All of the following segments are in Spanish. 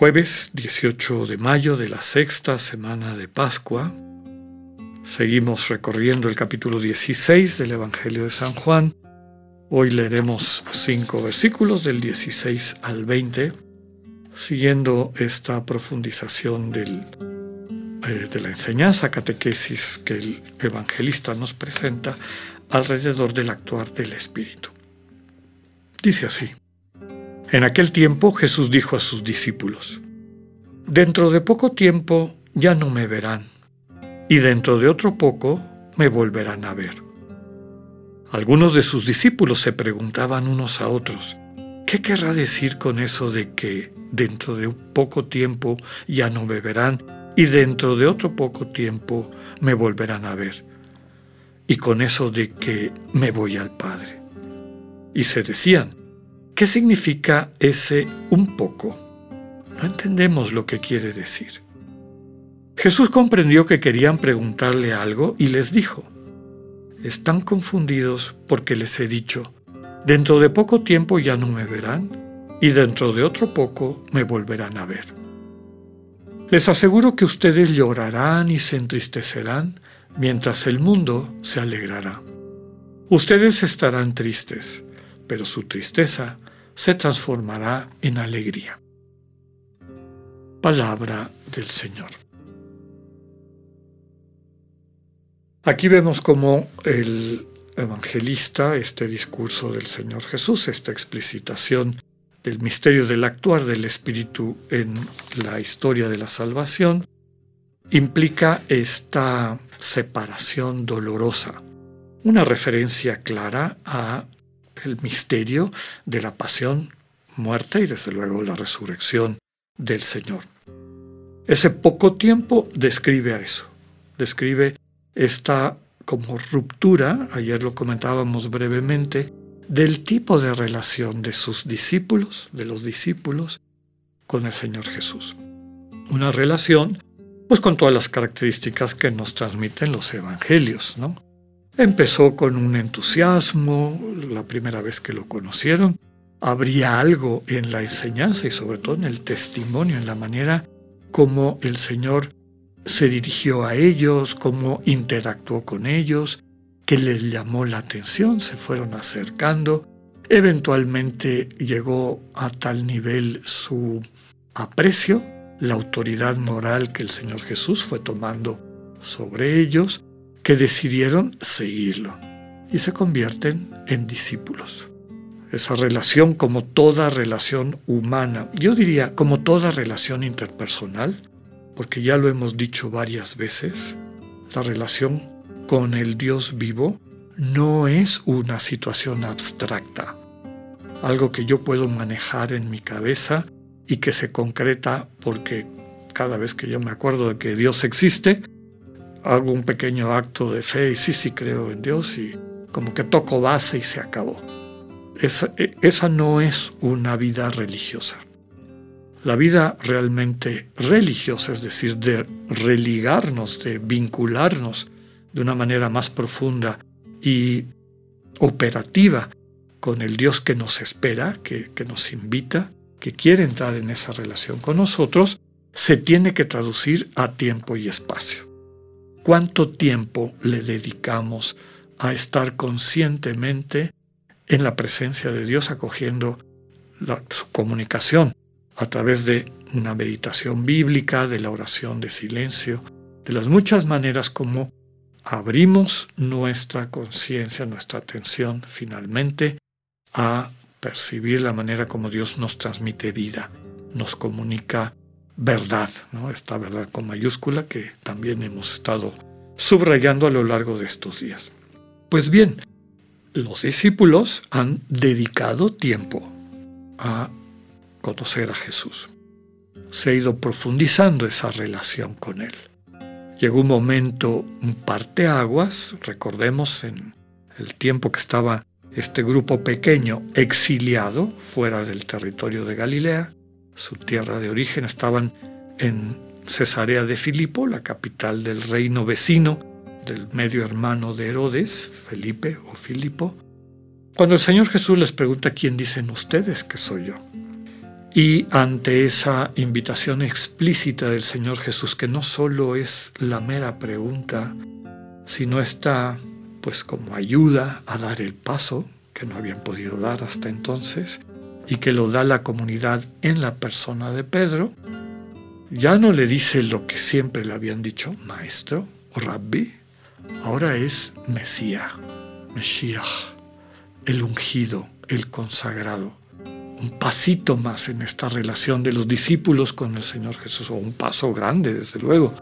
Jueves 18 de mayo de la sexta semana de Pascua. Seguimos recorriendo el capítulo 16 del Evangelio de San Juan. Hoy leeremos cinco versículos del 16 al 20, siguiendo esta profundización eh, de la enseñanza catequesis que el evangelista nos presenta alrededor del actuar del Espíritu. Dice así. En aquel tiempo Jesús dijo a sus discípulos, Dentro de poco tiempo ya no me verán, y dentro de otro poco me volverán a ver. Algunos de sus discípulos se preguntaban unos a otros, ¿qué querrá decir con eso de que dentro de un poco tiempo ya no me verán y dentro de otro poco tiempo me volverán a ver? Y con eso de que me voy al Padre y se decían, ¿qué significa ese un poco? No entendemos lo que quiere decir. Jesús comprendió que querían preguntarle algo y les dijo, están confundidos porque les he dicho, dentro de poco tiempo ya no me verán y dentro de otro poco me volverán a ver. Les aseguro que ustedes llorarán y se entristecerán mientras el mundo se alegrará. Ustedes estarán tristes, pero su tristeza se transformará en alegría. Palabra del Señor. Aquí vemos cómo el evangelista, este discurso del Señor Jesús, esta explicitación del misterio del actuar del Espíritu en la historia de la salvación, implica esta separación dolorosa, una referencia clara a el misterio de la pasión, muerte y desde luego la resurrección del Señor. Ese poco tiempo describe a eso, describe esta como ruptura, ayer lo comentábamos brevemente, del tipo de relación de sus discípulos, de los discípulos, con el Señor Jesús. Una relación, pues con todas las características que nos transmiten los evangelios, ¿no? Empezó con un entusiasmo, la primera vez que lo conocieron. Habría algo en la enseñanza y sobre todo en el testimonio, en la manera como el Señor se dirigió a ellos, cómo interactuó con ellos, que les llamó la atención, se fueron acercando. Eventualmente llegó a tal nivel su aprecio, la autoridad moral que el Señor Jesús fue tomando sobre ellos, que decidieron seguirlo y se convierten en discípulos. Esa relación como toda relación humana, yo diría como toda relación interpersonal, porque ya lo hemos dicho varias veces, la relación con el Dios vivo no es una situación abstracta, algo que yo puedo manejar en mi cabeza y que se concreta porque cada vez que yo me acuerdo de que Dios existe, hago un pequeño acto de fe y sí, sí creo en Dios y como que toco base y se acabó. Esa, e, esa no es una vida religiosa. La vida realmente religiosa, es decir, de religarnos, de vincularnos de una manera más profunda y operativa con el Dios que nos espera, que, que nos invita, que quiere entrar en esa relación con nosotros, se tiene que traducir a tiempo y espacio. ¿Cuánto tiempo le dedicamos a estar conscientemente en la presencia de Dios acogiendo su comunicación a través de una meditación bíblica, de la oración de silencio, de las muchas maneras como abrimos nuestra conciencia, nuestra atención finalmente a percibir la manera como Dios nos transmite vida, nos comunica verdad, ¿no? esta verdad con mayúscula que también hemos estado subrayando a lo largo de estos días. Pues bien, los discípulos han dedicado tiempo a conocer a Jesús. se ha ido profundizando esa relación con Él. Llegó un momento, un parteaguas, recordemos en el tiempo que estaba este grupo pequeño exiliado fuera del territorio de Galilea, su tierra de origen, estaban en Cesarea de Filipo, la capital del reino vecino del medio hermano de Herodes, Felipe o Filipo, cuando el Señor Jesús les pregunta quién dicen ustedes que soy yo. Y ante esa invitación explícita del Señor Jesús, que no solo es la mera pregunta, sino está pues como ayuda a dar el paso que no habían podido dar hasta entonces y que lo da la comunidad en la persona de Pedro, ya no le dice lo que siempre le habían dicho, maestro o rabbi, ahora es Mesías, Mesías, el ungido, el consagrado. Un pasito más en esta relación de los discípulos con el Señor Jesús, o un paso grande, desde luego,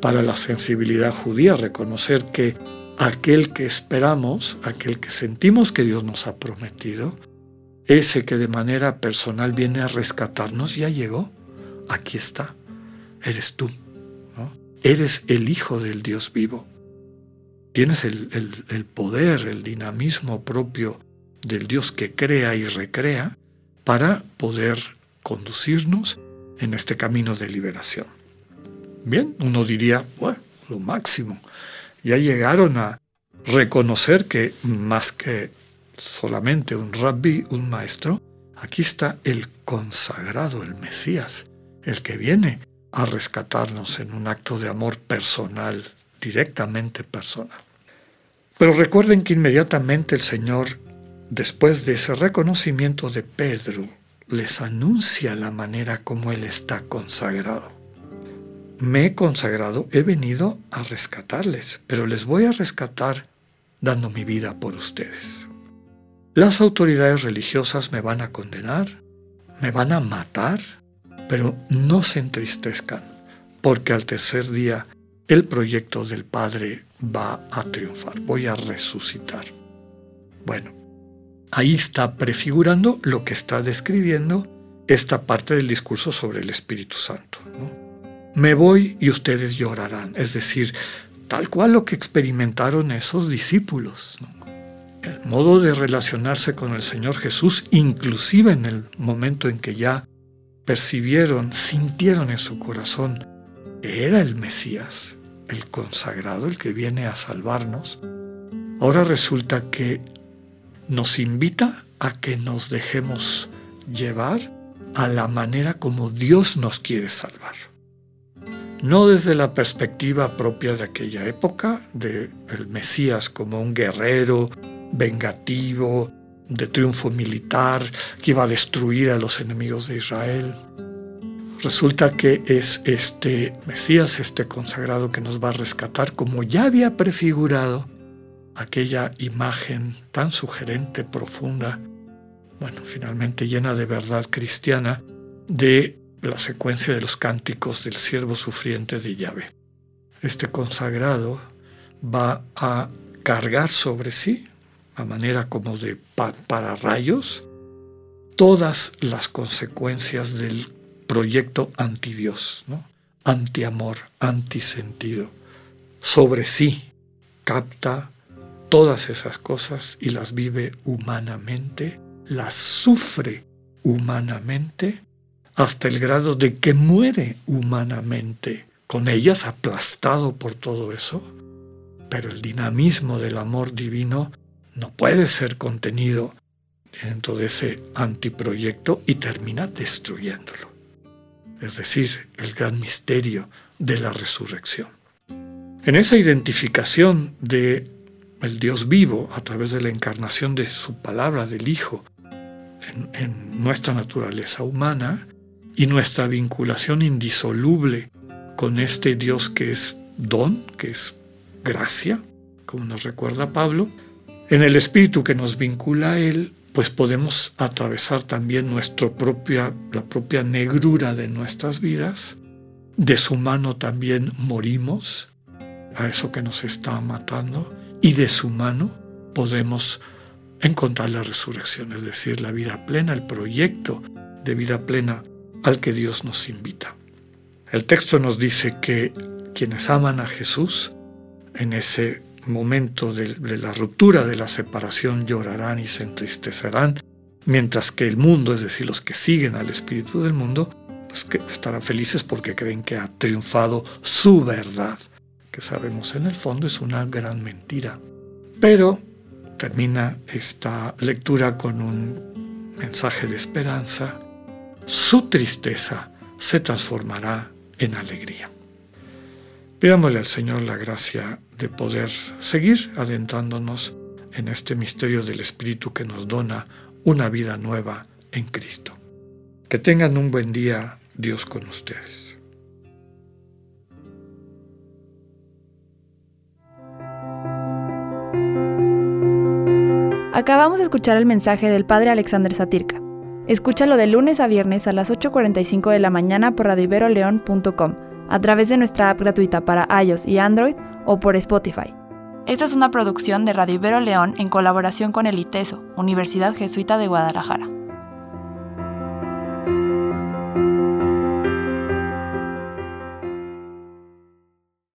para la sensibilidad judía, reconocer que aquel que esperamos, aquel que sentimos que Dios nos ha prometido, ese que de manera personal viene a rescatarnos, ya llegó, aquí está, eres tú, eres el Hijo del Dios vivo. Tienes el, el poder, el dinamismo propio del Dios que crea y recrea para poder conducirnos en este camino de liberación. Bien, uno diría, bueno, lo máximo ya llegaron a reconocer que más que solamente un rabbi, un maestro, aquí está el consagrado, el Mesías, el que viene a rescatarnos en un acto de amor personal, directamente personal. Pero recuerden que inmediatamente el Señor, después de ese reconocimiento de Pedro, les anuncia la manera como Él está consagrado me he consagrado, he venido a rescatarles, pero les voy a rescatar dando mi vida por ustedes. Las autoridades religiosas me van a condenar, me van a matar, pero no se entristezcan, porque al tercer día el proyecto del Padre va a triunfar, voy a resucitar. Bueno, ahí está prefigurando lo que está describiendo esta parte del discurso sobre el Espíritu Santo. ¿no? me voy y ustedes llorarán. Es decir, tal cual lo que experimentaron esos discípulos. El modo de relacionarse con el Señor Jesús, inclusive en el momento en que ya percibieron, sintieron en su corazón que era el Mesías, el consagrado, el que viene a salvarnos, ahora resulta que nos invita a que nos dejemos llevar a la manera como Dios nos quiere salvar. No desde la perspectiva propia de aquella época, de Mesías como un guerrero vengativo, de triunfo militar, que iba a destruir a los enemigos de Israel. Resulta que es este Mesías, este consagrado que nos va a rescatar, como ya había prefigurado aquella imagen tan sugerente, profunda, bueno, finalmente llena de verdad cristiana, de la secuencia de los cánticos del siervo sufriente de Yahvé. Este consagrado va a cargar sobre sí, a manera como de para rayos, todas las consecuencias del proyecto anti-Dios, ¿no? anti-amor, anti-sentido. Sobre sí capta todas esas cosas y las vive humanamente, las sufre humanamente hasta el grado de que muere humanamente, con ellas aplastado por todo eso. Pero el dinamismo del amor divino no puede ser contenido dentro de ese antiproyecto y termina destruyéndolo. Es decir, el gran misterio de la resurrección. En esa identificación de el Dios vivo a través de la encarnación de su palabra, del Hijo, en, en nuestra naturaleza humana, y nuestra vinculación indisoluble con este Dios que es don, que es gracia, como nos recuerda Pablo, en el espíritu que nos vincula a Él, pues podemos atravesar también nuestra propia, la propia negrura de nuestras vidas. De su mano también morimos a eso que nos está matando y de su mano podemos encontrar la resurrección, es decir, la vida plena, el proyecto de vida plena al que Dios nos invita. El texto nos dice que quienes aman a Jesús en ese momento de, la ruptura, de la separación, llorarán y se entristecerán, mientras que el mundo, es decir, los que siguen al Espíritu del mundo, pues que estarán felices porque creen que ha triunfado su verdad, que sabemos en el fondo es una gran mentira. Pero termina esta lectura con un mensaje de esperanza. Su tristeza se transformará en alegría. Pidámosle al Señor la gracia de poder seguir adentrándonos en este misterio del Espíritu que nos dona una vida nueva en Cristo. Que tengan un buen día, Dios con ustedes. Acabamos de escuchar el mensaje del Padre Alexander Satirka. Escúchalo de lunes a viernes a las 8.45 de la mañana por radioiberoleón.com, a través de nuestra app gratuita para iOS y Android o por Spotify. Esta es una producción de Radio Ibero León en colaboración con el ITESO, Universidad Jesuita de Guadalajara.